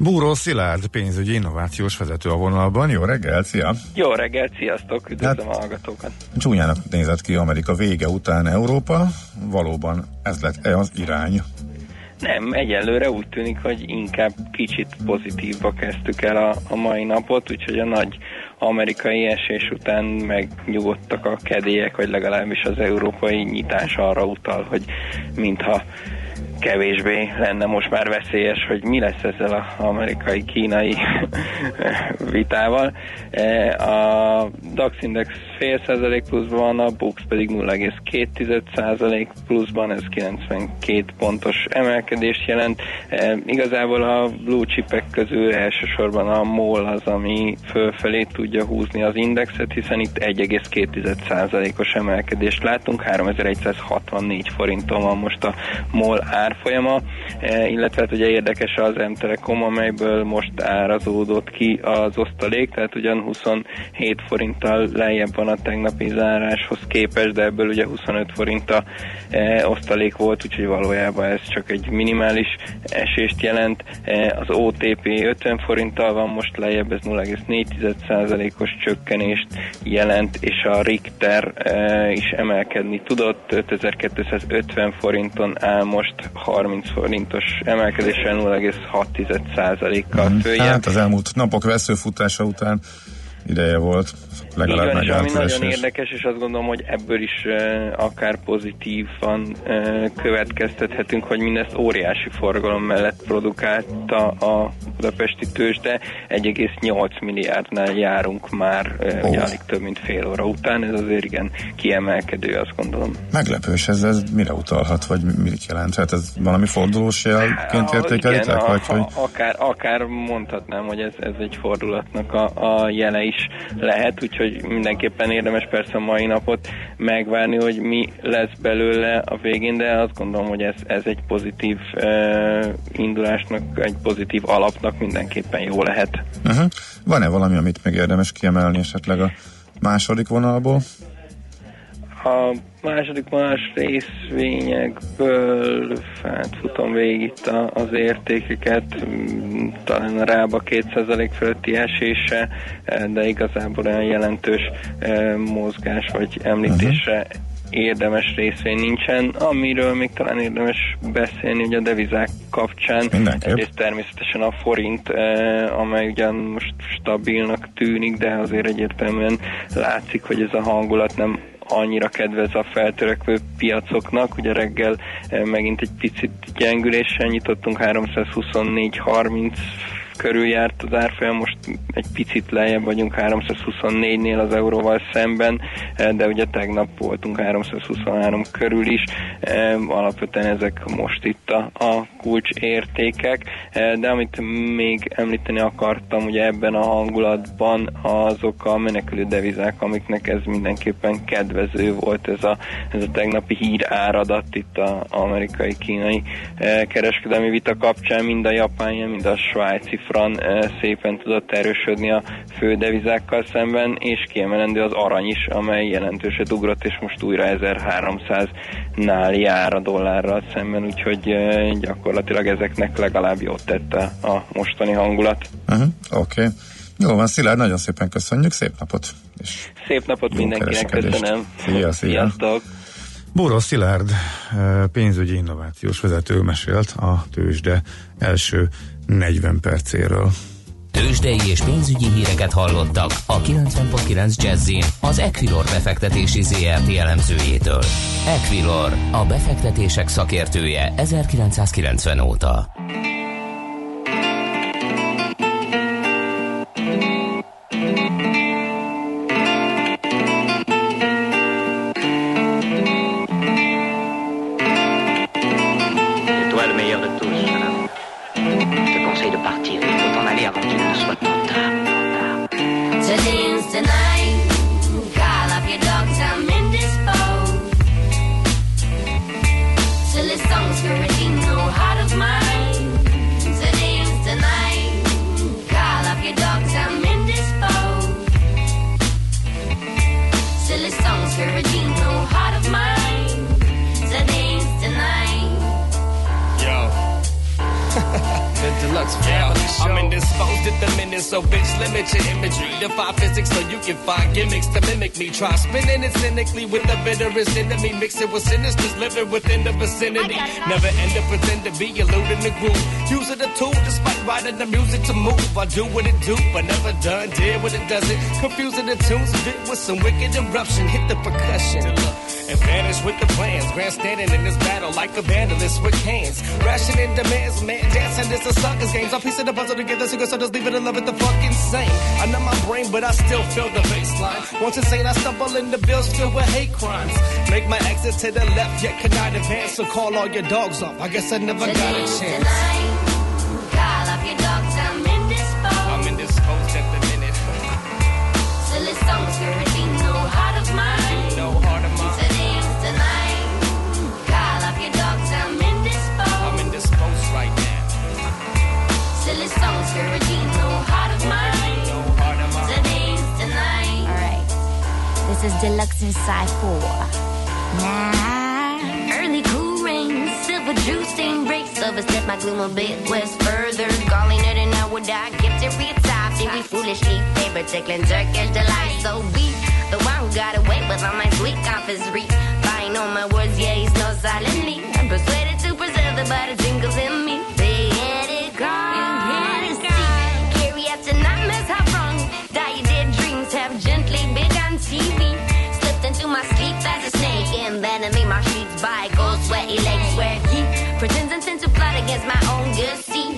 Speaker 4: Búró Szilárd, pénzügyi innovációs vezető a vonalban. Jó reggelt, szia!
Speaker 9: Jó reggelt, sziasztok! Üdvözlöm hát, a hallgatókat!
Speaker 4: Csúnyának nézett ki Amerika vége után Európa. Valóban ez lett-e az irány?
Speaker 9: Nem, egyelőre úgy tűnik, hogy inkább kicsit pozitívba kezdtük el a, a mai napot, úgyhogy a nagy amerikai esés után megnyugodtak a kedélyek, vagy legalábbis az európai nyitás arra utal, hogy mintha kevésbé lenne most már veszélyes, hogy mi lesz ezzel az amerikai-kínai vitával. E, a DAX Index fél százalék pluszban van, a Bux pedig 0,2 százalék pluszban, ez 92 pontos emelkedést jelent. E, igazából a blue chipek közül elsősorban a MOL az, ami fölfelé tudja húzni az indexet, hiszen itt 1,2 százalékos emelkedést látunk, 3164 forinton van most a MOL árfolyama, e, illetve hát ugye érdekes az M-Telekom, amelyből most árazódott ki az osztalék, tehát ugyan 27 forinttal lejjebb van a tegnapi záráshoz képest, de ebből ugye 25 forint a e, osztalék volt, úgyhogy valójában ez csak egy minimális esést jelent. E, az OTP 50 forinttal van most lejjebb, ez 0,4%-os csökkenést jelent, és a Richter e, is emelkedni tudott, 5250 forinton áll most 30 forintos emelkedéssel 0,6%-kal
Speaker 4: mm, Hát az elmúlt napok veszőfutása után ideje volt legalább
Speaker 9: Igen, és ami nagyon érdekes, és azt gondolom, hogy ebből is uh, akár pozitívan uh, következtethetünk, hogy mindezt óriási forgalom mellett produkálta a budapesti tőzsde. 1,8 milliárdnál járunk már uh, oh. alig több mint fél óra után, ez azért igen kiemelkedő, azt gondolom.
Speaker 4: Meglepős, ez, ez mire utalhat, vagy mit jelent? Hát ez valami fordulós jelként értékelitek? vagy, hogy...
Speaker 9: akár, akár mondhatnám, hogy ez, ez egy fordulatnak a, a jele is lehet, úgyhogy mindenképpen érdemes persze a mai napot megvárni, hogy mi lesz belőle a végén, de azt gondolom, hogy ez, ez egy pozitív uh, indulásnak, egy pozitív alapnak mindenképpen jó lehet.
Speaker 4: Uh-huh. Van-e valami, amit meg érdemes kiemelni esetleg a második vonalból?
Speaker 9: A második más részvényekből hát futom végig itt az értékeket, talán a rába 2% fölötti esése, de igazából olyan jelentős e, mozgás vagy említésre uh-huh érdemes részvény nincsen. Amiről még talán érdemes beszélni, hogy a devizák kapcsán. Egyrészt természetesen a forint, eh, amely ugyan most stabilnak tűnik, de azért egyértelműen látszik, hogy ez a hangulat nem annyira kedvez a feltörekvő piacoknak. Ugye reggel eh, megint egy picit gyengüléssel nyitottunk, 324-30 körül járt az árfolyam, most egy picit lejjebb vagyunk 324-nél az euróval szemben, eh, de ugye tegnap voltunk 323 körül is, eh, alapvetően ezek most itt a, a kulcs értékek, eh, de amit még említeni akartam, ugye ebben a hangulatban azok a menekülő devizák, amiknek ez mindenképpen kedvező volt ez a, ez a tegnapi hír áradat itt az amerikai-kínai kereskedelmi vita kapcsán, mind a japán, mind a svájci fran szépen tudott erősödni a fő devizákkal szemben, és kiemelendő az arany is, amely jelentőset ugrott, és most újra 1300-nál jár a dollárral szemben, úgyhogy gyakorlatilag ezeknek legalább jót tette a mostani hangulat.
Speaker 4: Uh-huh, Oké. Okay. Jó van, Szilárd, nagyon szépen köszönjük, szép napot!
Speaker 9: És szép napot mindenkinek, köszönöm!
Speaker 4: Szia, szia. Sziasztok! Bóró Szilárd, pénzügyi innovációs vezető mesélt a tőzsde első 40 percéről.
Speaker 1: Tőzsdei és pénzügyi híreket hallottak a 90.9 jazz az Equilor befektetési ZRT elemzőjétől. Equilor, a befektetések szakértője 1990 óta.
Speaker 10: Try spinning it cynically with the bitterest enemy. Mix it with sinisters living within the vicinity. Never end up pretend to be eluding the groove. Use it a tool despite writing the music to move. I do what it do, but never done. Did what it doesn't. Confusing the tunes, bit with some wicked eruption. Hit the percussion and vanish with the plans. Grandstanding in this battle like a vandalist with hands. Rationing demands, man, dancing is a sucker's game. I'm piecing the puzzle together, so just leave it in love with the fucking same. I know my brain, but I still feel the baseline. Once insane, I stumble into bills filled with hate crimes. Make my exit to the left, yet cannot advance, so call all your dogs off. I guess I never got a chance.
Speaker 11: This is deluxe inside four. Nah, early cool rain, silver juice stain breaks. Silver step my gloom a bit west further. Calling it an hour die, gift it real top. Then we foolishly favor tickling Turkish delight. So be the one who got away with all my sweet confisery. Buying on my words, yeah, he's no silently. I'm persuaded to preserve the butter tingles in me. They it gone. By cold, sweaty legs. Where he pretends and intent to plot against my own good seat.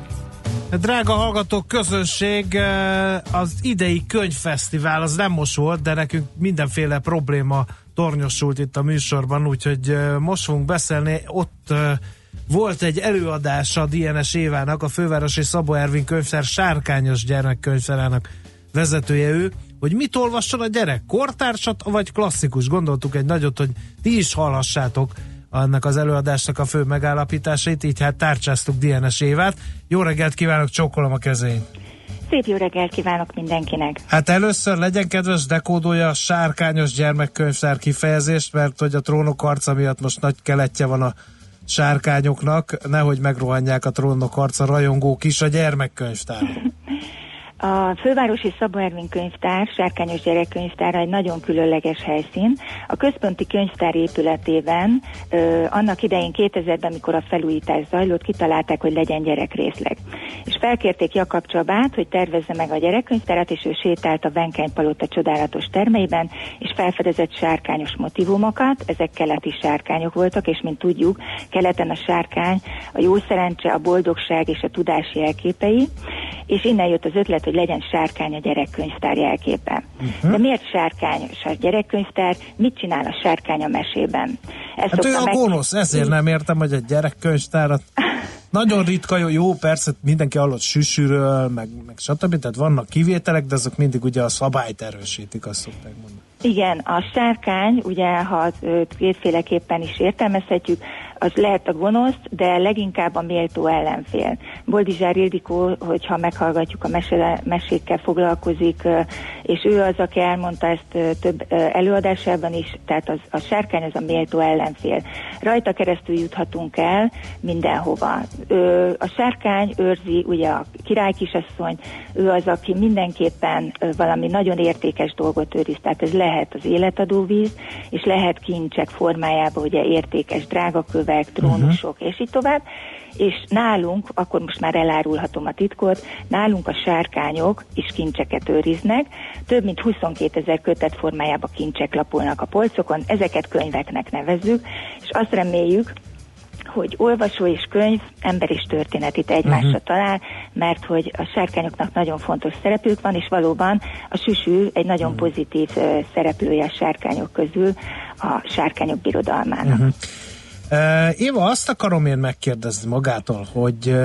Speaker 3: Drága hallgatók, közönség, eh, az idei könyvfesztivál az nem most volt, de nekünk mindenféle probléma tornyosult itt a műsorban, úgyhogy eh, most fogunk beszélni. Ott eh, volt egy előadás a DNS Évának, a fővárosi Szabó Ervin könyvtár sárkányos gyermekkönyvtárának vezetője ő, hogy mit olvasson a gyerek, kortársat vagy klasszikus. Gondoltuk egy nagyot, hogy ti is hallhassátok annak az előadásnak a fő megállapításait, így hát tárcsáztuk DNS Évát. Jó reggelt kívánok, csókolom a kezén!
Speaker 12: Szép jó reggelt kívánok mindenkinek!
Speaker 3: Hát először legyen kedves dekódolja a sárkányos gyermekkönyvtár kifejezést, mert hogy a trónok arca miatt most nagy keletje van a sárkányoknak, nehogy megrohanják a trónok arca rajongók is a gyermekkönyvtár.
Speaker 12: A Fővárosi Szabó Ervin könyvtár, Sárkányos Gyerekkönyvtár egy nagyon különleges helyszín. A központi könyvtár épületében ö, annak idején 2000-ben, amikor a felújítás zajlott, kitalálták, hogy legyen gyerekrészleg. És felkérték Jakab Csabát, hogy tervezze meg a gyerekkönyvtárat, és ő sétált a Venkeny Palota csodálatos termeiben, és felfedezett sárkányos motivumokat, ezek keleti sárkányok voltak, és mint tudjuk, keleten a sárkány a jó szerencse, a boldogság és a tudás jelképei, és innen jött az ötlet, hogy legyen sárkány a gyerekkönyvtár jelképe. Uh-huh. De miért sárkányos a gyerekkönyvtár? Mit csinál a sárkány a mesében?
Speaker 3: Ezt hát ő a meg... gonosz, ezért nem értem, hogy egy gyerekkönyvtárat nagyon ritka, jó, jó, persze mindenki hallott süsűről, meg, meg stb. Tehát vannak kivételek, de azok mindig ugye a szabályt erősítik, azt szokták mondani.
Speaker 12: Igen, a sárkány, ugye, ha kétféleképpen is értelmezhetjük, az lehet a gonosz, de leginkább a méltó ellenfél. Boldizsár Ildikó, hogyha meghallgatjuk a meséle, mesékkel foglalkozik, és ő az, aki elmondta ezt több előadásában is, tehát az, a sárkány az a méltó ellenfél. Rajta keresztül juthatunk el mindenhova. A sárkány őrzi, ugye a király kisasszony, ő az, aki mindenképpen valami nagyon értékes dolgot őriz, tehát ez lehet az életadóvíz, és lehet kincsek formájában, ugye értékes drágakövek, kövek, trónusok, uh-huh. és így tovább. És nálunk, akkor most már elárulhatom a titkot, nálunk a sárkányok is kincseket őriznek, több mint 22 ezer kötet formájában kincsek lapulnak a polcokon, ezeket könyveknek nevezzük, és azt reméljük, hogy olvasó és könyv ember és történet itt egymásra uh-huh. talál, mert hogy a sárkányoknak nagyon fontos szerepük van, és valóban a süsű egy nagyon uh-huh. pozitív uh, szereplője a sárkányok közül a sárkányok birodalmának. Uh-huh.
Speaker 3: Éva, azt akarom én megkérdezni magától, hogy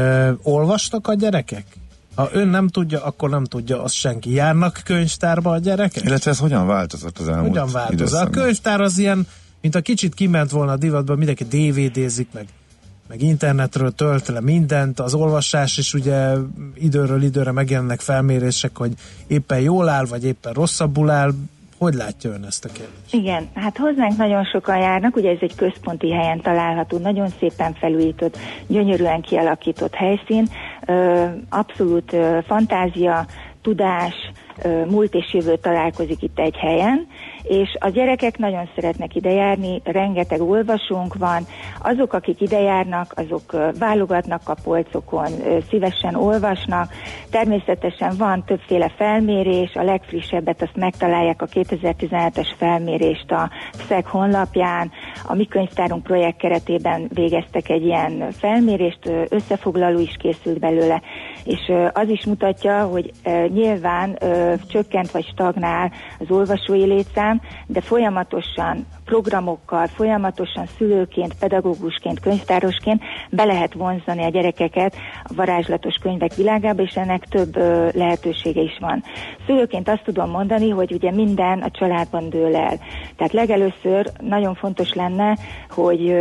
Speaker 3: olvastak a gyerekek? Ha ön nem tudja, akkor nem tudja, azt senki. Járnak könyvtárba a gyerekek?
Speaker 4: Illetve ez hogyan változott az elmúlt
Speaker 3: Hogyan változott? A könyvtár az ilyen, mint a kicsit kiment volna a divatba, mindenki DVD-zik meg meg internetről tölt le mindent, az olvasás is ugye időről időre megjelennek felmérések, hogy éppen jól áll, vagy éppen rosszabbul áll, hogy látja ön ezt a kérdést?
Speaker 12: Igen, hát hozzánk nagyon sokan járnak, ugye ez egy központi helyen található, nagyon szépen felújított, gyönyörűen kialakított helyszín, abszolút fantázia, tudás, múlt és jövő találkozik itt egy helyen, és a gyerekek nagyon szeretnek ide járni, rengeteg olvasónk van, azok, akik ide járnak, azok válogatnak a polcokon, szívesen olvasnak, természetesen van többféle felmérés, a legfrissebbet azt megtalálják a 2017-es felmérést a SZEG honlapján, a mi könyvtárunk projekt keretében végeztek egy ilyen felmérést, összefoglaló is készült belőle, és az is mutatja, hogy nyilván csökkent vagy stagnál az olvasói létszám, de folyamatosan programokkal, folyamatosan szülőként, pedagógusként, könyvtárosként be lehet vonzani a gyerekeket a varázslatos könyvek világába, és ennek több lehetősége is van. Szülőként azt tudom mondani, hogy ugye minden a családban dől el. Tehát legelőször nagyon fontos lenne, hogy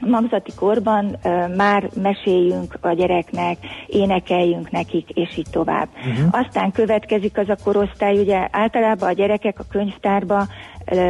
Speaker 12: magzati korban már meséljünk a gyereknek, énekeljünk nekik, és így tovább. Uh-huh. Aztán következik az a korosztály, ugye általában a gyerekek a könyvtárba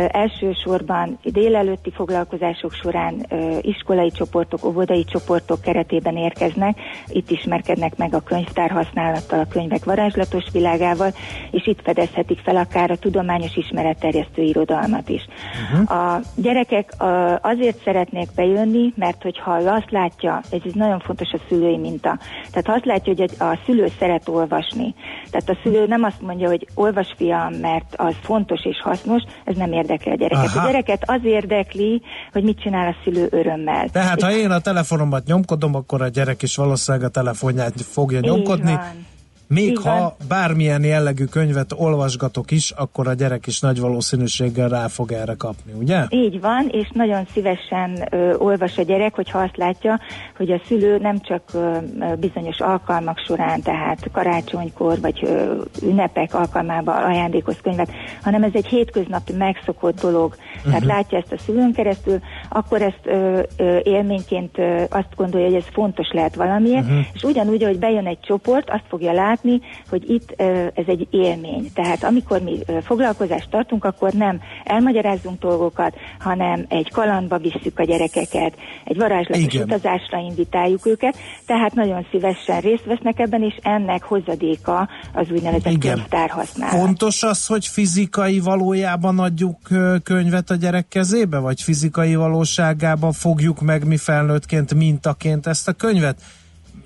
Speaker 12: elsősorban délelőtti foglalkozások során iskolai csoportok, óvodai csoportok keretében érkeznek, itt ismerkednek meg a könyvtár használattal, a könyvek varázslatos világával, és itt fedezhetik fel akár a tudományos ismeretterjesztő irodalmat is. Uh-huh. A gyerekek azért szeretnék bejönni, mert hogyha azt látja, ez is nagyon fontos a szülői minta, tehát ha azt látja, hogy a szülő szeret olvasni, tehát a szülő nem azt mondja, hogy olvas fiam, mert az fontos és hasznos, ez nem nem érdekli a gyereket. Aha. A gyereket az érdekli, hogy mit csinál a szülő örömmel.
Speaker 3: Tehát, És ha én a telefonomat nyomkodom, akkor a gyerek is valószínűleg a telefonját fogja nyomkodni. Van még Így ha bármilyen jellegű könyvet olvasgatok is, akkor a gyerek is nagy valószínűséggel rá fog erre kapni, ugye?
Speaker 12: Így van, és nagyon szívesen ö, olvas a gyerek, hogyha azt látja, hogy a szülő nem csak ö, bizonyos alkalmak során, tehát karácsonykor vagy ö, ünnepek alkalmában ajándékoz könyvet, hanem ez egy hétköznapi megszokott dolog. Uh-huh. Tehát mhm. látja ezt a szülőn keresztül, akkor ezt ö, ö, élményként ö, azt gondolja, hogy ez fontos lehet valamiért, uh-huh. és ugyanúgy, hogy bejön egy csoport, azt fogja látni, látni, hogy itt ez egy élmény. Tehát amikor mi foglalkozást tartunk, akkor nem elmagyarázzunk dolgokat, hanem egy kalandba visszük a gyerekeket, egy varázslatos Igen. utazásra invitáljuk őket, tehát nagyon szívesen részt vesznek ebben, és ennek hozadéka az úgynevezett Igen. könyvtár használat.
Speaker 3: Fontos az, hogy fizikai valójában adjuk könyvet a gyerek kezébe, vagy fizikai valóságában fogjuk meg mi felnőttként mintaként ezt a könyvet?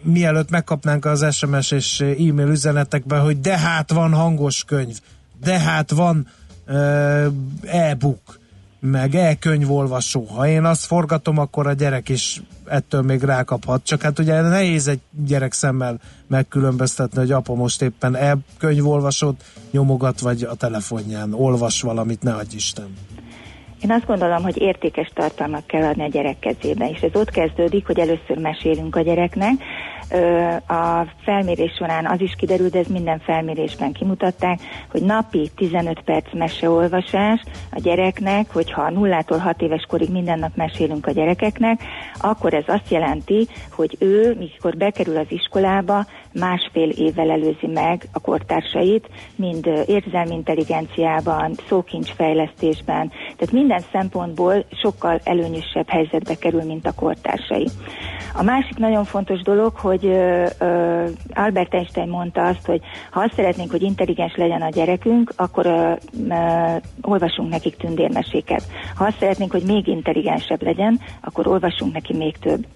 Speaker 3: Mielőtt megkapnánk az SMS és e-mail üzenetekben, hogy de hát van hangos könyv, de hát van e-book, meg e-könyvolvasó. Ha én azt forgatom, akkor a gyerek is ettől még rákaphat. Csak hát ugye nehéz egy gyerek szemmel megkülönböztetni, hogy apa most éppen e-könyvolvasót nyomogat, vagy a telefonján olvas valamit, ne adj Isten.
Speaker 12: Én azt gondolom, hogy értékes tartalmat kell adni a gyerek kezébe, és ez ott kezdődik, hogy először mesélünk a gyereknek. A felmérés során az is kiderült, de ez minden felmérésben kimutatták, hogy napi 15 perc meseolvasás a gyereknek, hogyha nullától 6 éves korig minden nap mesélünk a gyerekeknek, akkor ez azt jelenti, hogy ő, mikor bekerül az iskolába, másfél évvel előzi meg a kortársait, mind érzelmi intelligenciában, szókincsfejlesztésben, tehát minden szempontból sokkal előnyösebb helyzetbe kerül, mint a kortársai. A másik nagyon fontos dolog, hogy Albert Einstein mondta azt, hogy ha azt szeretnénk, hogy intelligens legyen a gyerekünk, akkor olvasunk nekik tündérmeséket. Ha azt szeretnénk, hogy még intelligensebb legyen, akkor olvasunk neki még több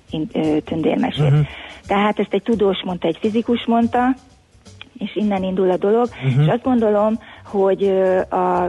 Speaker 12: tündérmesét. Uh-huh. Tehát ezt egy tudós mondta, egy fizikus mondta, és innen indul a dolog, uh-huh. és azt gondolom, hogy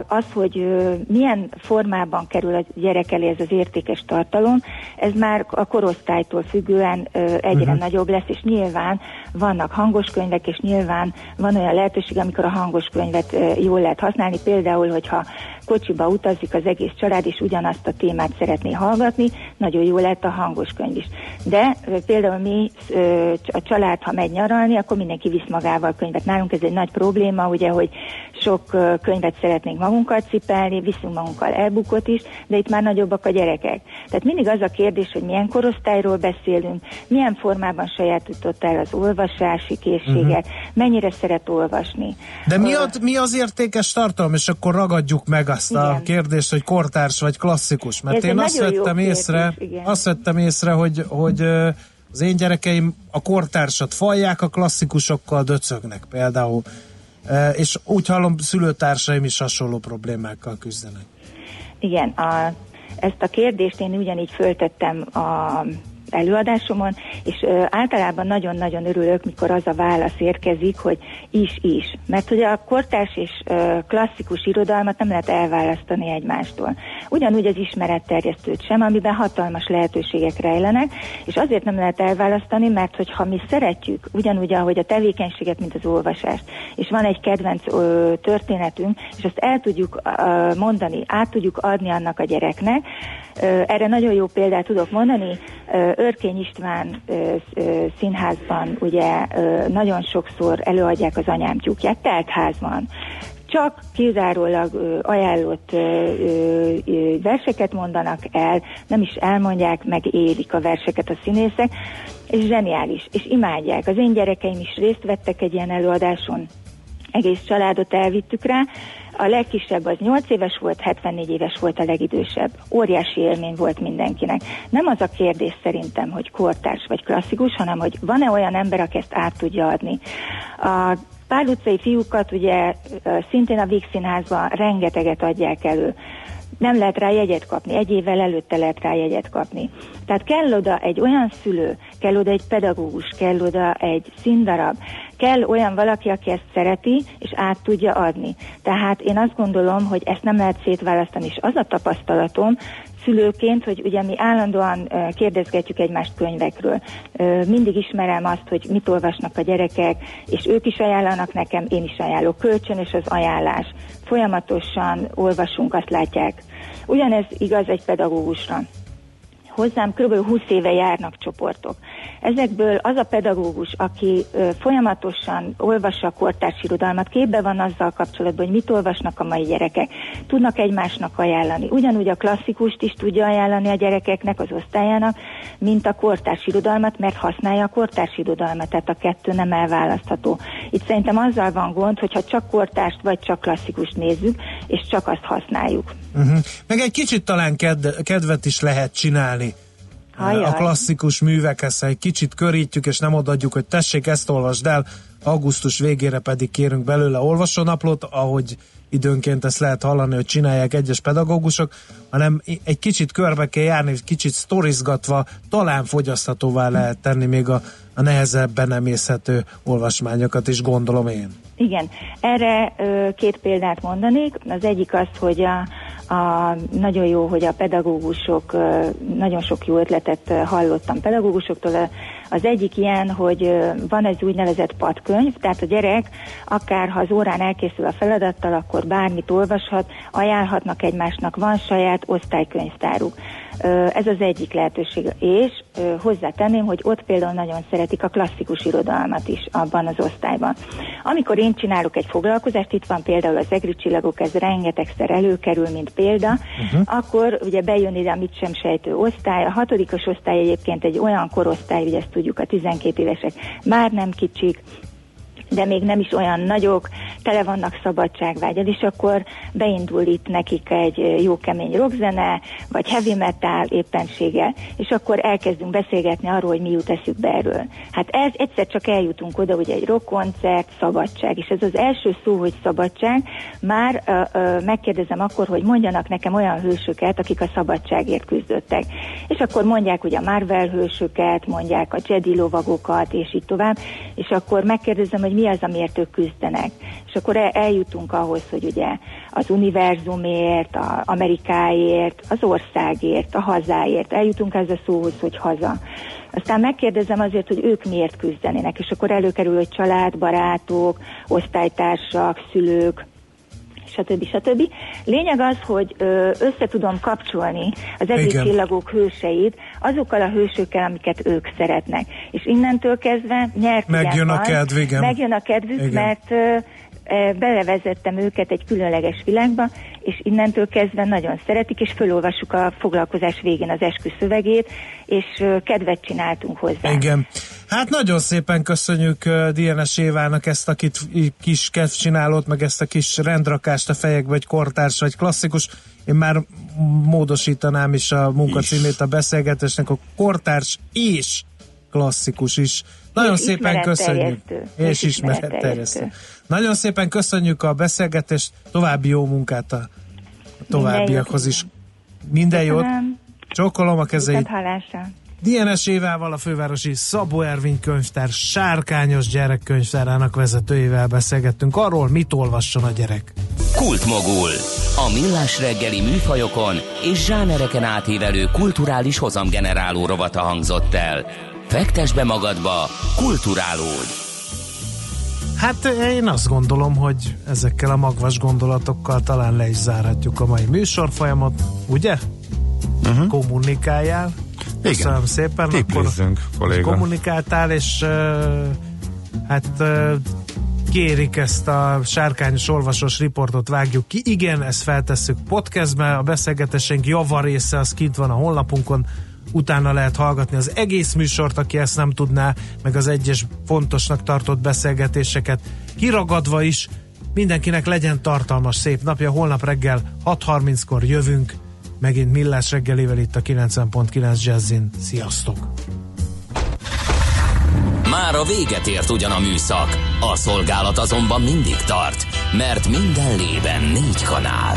Speaker 12: az, hogy milyen formában kerül a gyerek elé ez az értékes tartalom, ez már a korosztálytól függően egyre uh-huh. nagyobb lesz, és nyilván vannak hangos könyvek, és nyilván van olyan lehetőség, amikor a hangos könyvet jól lehet használni, például, hogyha kocsiba utazik az egész család, és ugyanazt a témát szeretné hallgatni, nagyon jó lehet a hangos könyv is. De például mi, a család, ha megy nyaralni, akkor mindenki visz magával könyvet. Nálunk ez egy nagy probléma, ugye, hogy sok könyvet szeretnénk magunkkal cipelni, viszünk magunkkal elbukot is, de itt már nagyobbak a gyerekek. Tehát mindig az a kérdés, hogy milyen korosztályról beszélünk, milyen formában sajátított el az olvasási készséget, uh-huh. mennyire szeret olvasni.
Speaker 3: De mi, ad, mi az értékes tartalom, és akkor ragadjuk meg azt igen. a kérdést, hogy kortárs vagy klasszikus, mert Ez én azt vettem észre, kérdés, azt vettem észre, hogy, hogy az én gyerekeim a kortársat falják, a klasszikusokkal döcögnek például. És úgy hallom, szülőtársaim is hasonló problémákkal küzdenek.
Speaker 12: Igen, a, ezt a kérdést én ugyanígy föltettem a előadásomon, és ö, általában nagyon-nagyon örülök, mikor az a válasz érkezik, hogy is-is. Mert hogy a kortárs és ö, klasszikus irodalmat nem lehet elválasztani egymástól. Ugyanúgy az ismeretterjesztőt sem, amiben hatalmas lehetőségek rejlenek, és azért nem lehet elválasztani, mert hogyha mi szeretjük, ugyanúgy, ahogy a tevékenységet, mint az olvasást, és van egy kedvenc ö, történetünk, és azt el tudjuk ö, mondani, át tudjuk adni annak a gyereknek, erre nagyon jó példát tudok mondani, Örkény István színházban ugye nagyon sokszor előadják az anyám tyúkját, teltházban csak kizárólag ajánlott verseket mondanak el, nem is elmondják, meg élik a verseket a színészek, és zseniális, és imádják. Az én gyerekeim is részt vettek egy ilyen előadáson, egész családot elvittük rá, a legkisebb az 8 éves volt, 74 éves volt a legidősebb. Óriási élmény volt mindenkinek. Nem az a kérdés szerintem, hogy kortárs vagy klasszikus, hanem hogy van-e olyan ember, aki ezt át tudja adni. A Pál utcai fiúkat ugye szintén a Víg Színházban rengeteget adják elő nem lehet rá jegyet kapni, egy évvel előtte lehet rá jegyet kapni. Tehát kell oda egy olyan szülő, kell oda egy pedagógus, kell oda egy színdarab, kell olyan valaki, aki ezt szereti, és át tudja adni. Tehát én azt gondolom, hogy ezt nem lehet szétválasztani, és az a tapasztalatom, szülőként, hogy ugye mi állandóan kérdezgetjük egymást könyvekről. Mindig ismerem azt, hogy mit olvasnak a gyerekek, és ők is ajánlanak nekem, én is ajánlok. Kölcsönös az ajánlás. Folyamatosan olvasunk, azt látják. Ugyanez igaz egy pedagógusra hozzám kb. 20 éve járnak csoportok. Ezekből az a pedagógus, aki folyamatosan olvassa a kortárs irodalmat, képbe van azzal kapcsolatban, hogy mit olvasnak a mai gyerekek, tudnak egymásnak ajánlani. Ugyanúgy a klasszikust is tudja ajánlani a gyerekeknek, az osztályának, mint a kortárs irodalmat, mert használja a kortárs irodalmat, tehát a kettő nem elválasztható. Itt szerintem azzal van gond, hogyha csak kortárst vagy csak klasszikust nézzük, és csak azt használjuk.
Speaker 3: Uh-huh. Meg egy kicsit talán ked- kedvet is lehet csinálni Ajaj. a klasszikus művekhez, egy kicsit körítjük, és nem odaadjuk, hogy tessék, ezt olvasd el, augusztus végére pedig kérünk belőle olvasónaplót, ahogy időnként ezt lehet hallani, hogy csinálják egyes pedagógusok, hanem egy kicsit körbe kell járni, kicsit sztorizgatva, talán fogyaszthatóvá lehet tenni még a, a nehezebben emészhető olvasmányokat is, gondolom én.
Speaker 12: Igen, erre ö, két példát mondanék. Az egyik az, hogy a, a, nagyon jó, hogy a pedagógusok, nagyon sok jó ötletet hallottam pedagógusoktól. Az egyik ilyen, hogy van egy úgynevezett padkönyv, tehát a gyerek akár ha az órán elkészül a feladattal, akkor bármit olvashat, ajánlhatnak egymásnak, van saját osztálykönyvtáruk. Ez az egyik lehetőség. És hozzátenném, hogy ott például nagyon szeretik a klasszikus irodalmat is abban az osztályban. Amikor én csinálok egy foglalkozást, itt van például az egri csillagok, ez rengetegszer előkerül, mint példa, uh-huh. akkor ugye bejön ide a mit sem sejtő osztály. A hatodikos osztály egyébként egy olyan korosztály, ugye ezt tudjuk, a 12 évesek már nem kicsik, de még nem is olyan nagyok, tele vannak szabadságvágyal, és akkor beindul itt nekik egy jó kemény rockzene, vagy heavy metal éppenséggel, és akkor elkezdünk beszélgetni arról, hogy mi jut eszükbe erről. Hát ez egyszer csak eljutunk oda, hogy egy rockkoncert, szabadság, és ez az első szó, hogy szabadság, már ö, ö, megkérdezem akkor, hogy mondjanak nekem olyan hősöket, akik a szabadságért küzdöttek. És akkor mondják ugye a Marvel hősöket, mondják a Jedi lovagokat, és így tovább, és akkor megkérdezem, hogy mi az, amiért ők küzdenek. És akkor eljutunk ahhoz, hogy ugye az univerzumért, a Amerikáért, az országért, a hazáért, eljutunk ez a szóhoz, hogy haza. Aztán megkérdezem azért, hogy ők miért küzdenének, és akkor előkerül, hogy család, barátok, osztálytársak, szülők, stb. stb. Lényeg az, hogy össze tudom kapcsolni az egész csillagok hőseit azokkal a hősökkel, amiket ők szeretnek. És innentől kezdve nyert
Speaker 3: Megjön a kedv, igen.
Speaker 12: Megjön a kedvük, igen. mert belevezettem őket egy különleges világba, és innentől kezdve nagyon szeretik, és felolvassuk a foglalkozás végén az esküszövegét, és kedvet csináltunk hozzá.
Speaker 3: Igen. Hát nagyon szépen köszönjük DNS Évának ezt a kis kedvcsinálót, meg ezt a kis rendrakást a fejekbe, vagy kortárs, vagy klasszikus. Én már módosítanám is a munkacímét a beszélgetésnek, a kortárs és klasszikus is. Nagyon szépen köszönjük. És ismeretterjesztő. Nagyon szépen köszönjük a beszélgetést, további jó munkát a továbbiakhoz is. Minden jót. Csókolom a kezeit. DNS Évával, a fővárosi Szabó Ervin könyvtár sárkányos gyerekkönyvtárának vezetőjével beszélgettünk arról, mit olvasson a gyerek.
Speaker 1: Kultmogul. A millás reggeli műfajokon és zsánereken átívelő kulturális hozamgeneráló rovata hangzott el. Fektes be magadba, kulturálódj!
Speaker 3: Hát én azt gondolom, hogy ezekkel a magvas gondolatokkal talán le is zárhatjuk a mai műsorfolyamot, ugye? Uh-huh. Kommunikáljál. Köszönöm Igen. szépen.
Speaker 4: Tipplézzünk,
Speaker 3: kolléga. Kommunikáltál, és uh, hát uh, kérik ezt a sárkányos olvasós riportot vágjuk ki. Igen, ezt feltesszük podcastbe, a beszélgetésénk javarésze az kint van a honlapunkon, utána lehet hallgatni az egész műsort, aki ezt nem tudná, meg az egyes fontosnak tartott beszélgetéseket kiragadva is. Mindenkinek legyen tartalmas, szép napja. Holnap reggel 6.30-kor jövünk, megint Millás reggelével itt a 90.9 Jazzin. Sziasztok!
Speaker 1: Már a véget ért ugyan a műszak, a szolgálat azonban mindig tart, mert minden lében négy kanál.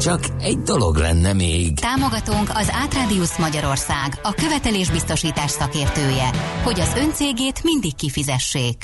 Speaker 1: Csak egy dolog lenne még.
Speaker 2: Támogatónk az Átrádiusz Magyarország, a követelésbiztosítás szakértője, hogy az öncégét mindig kifizessék.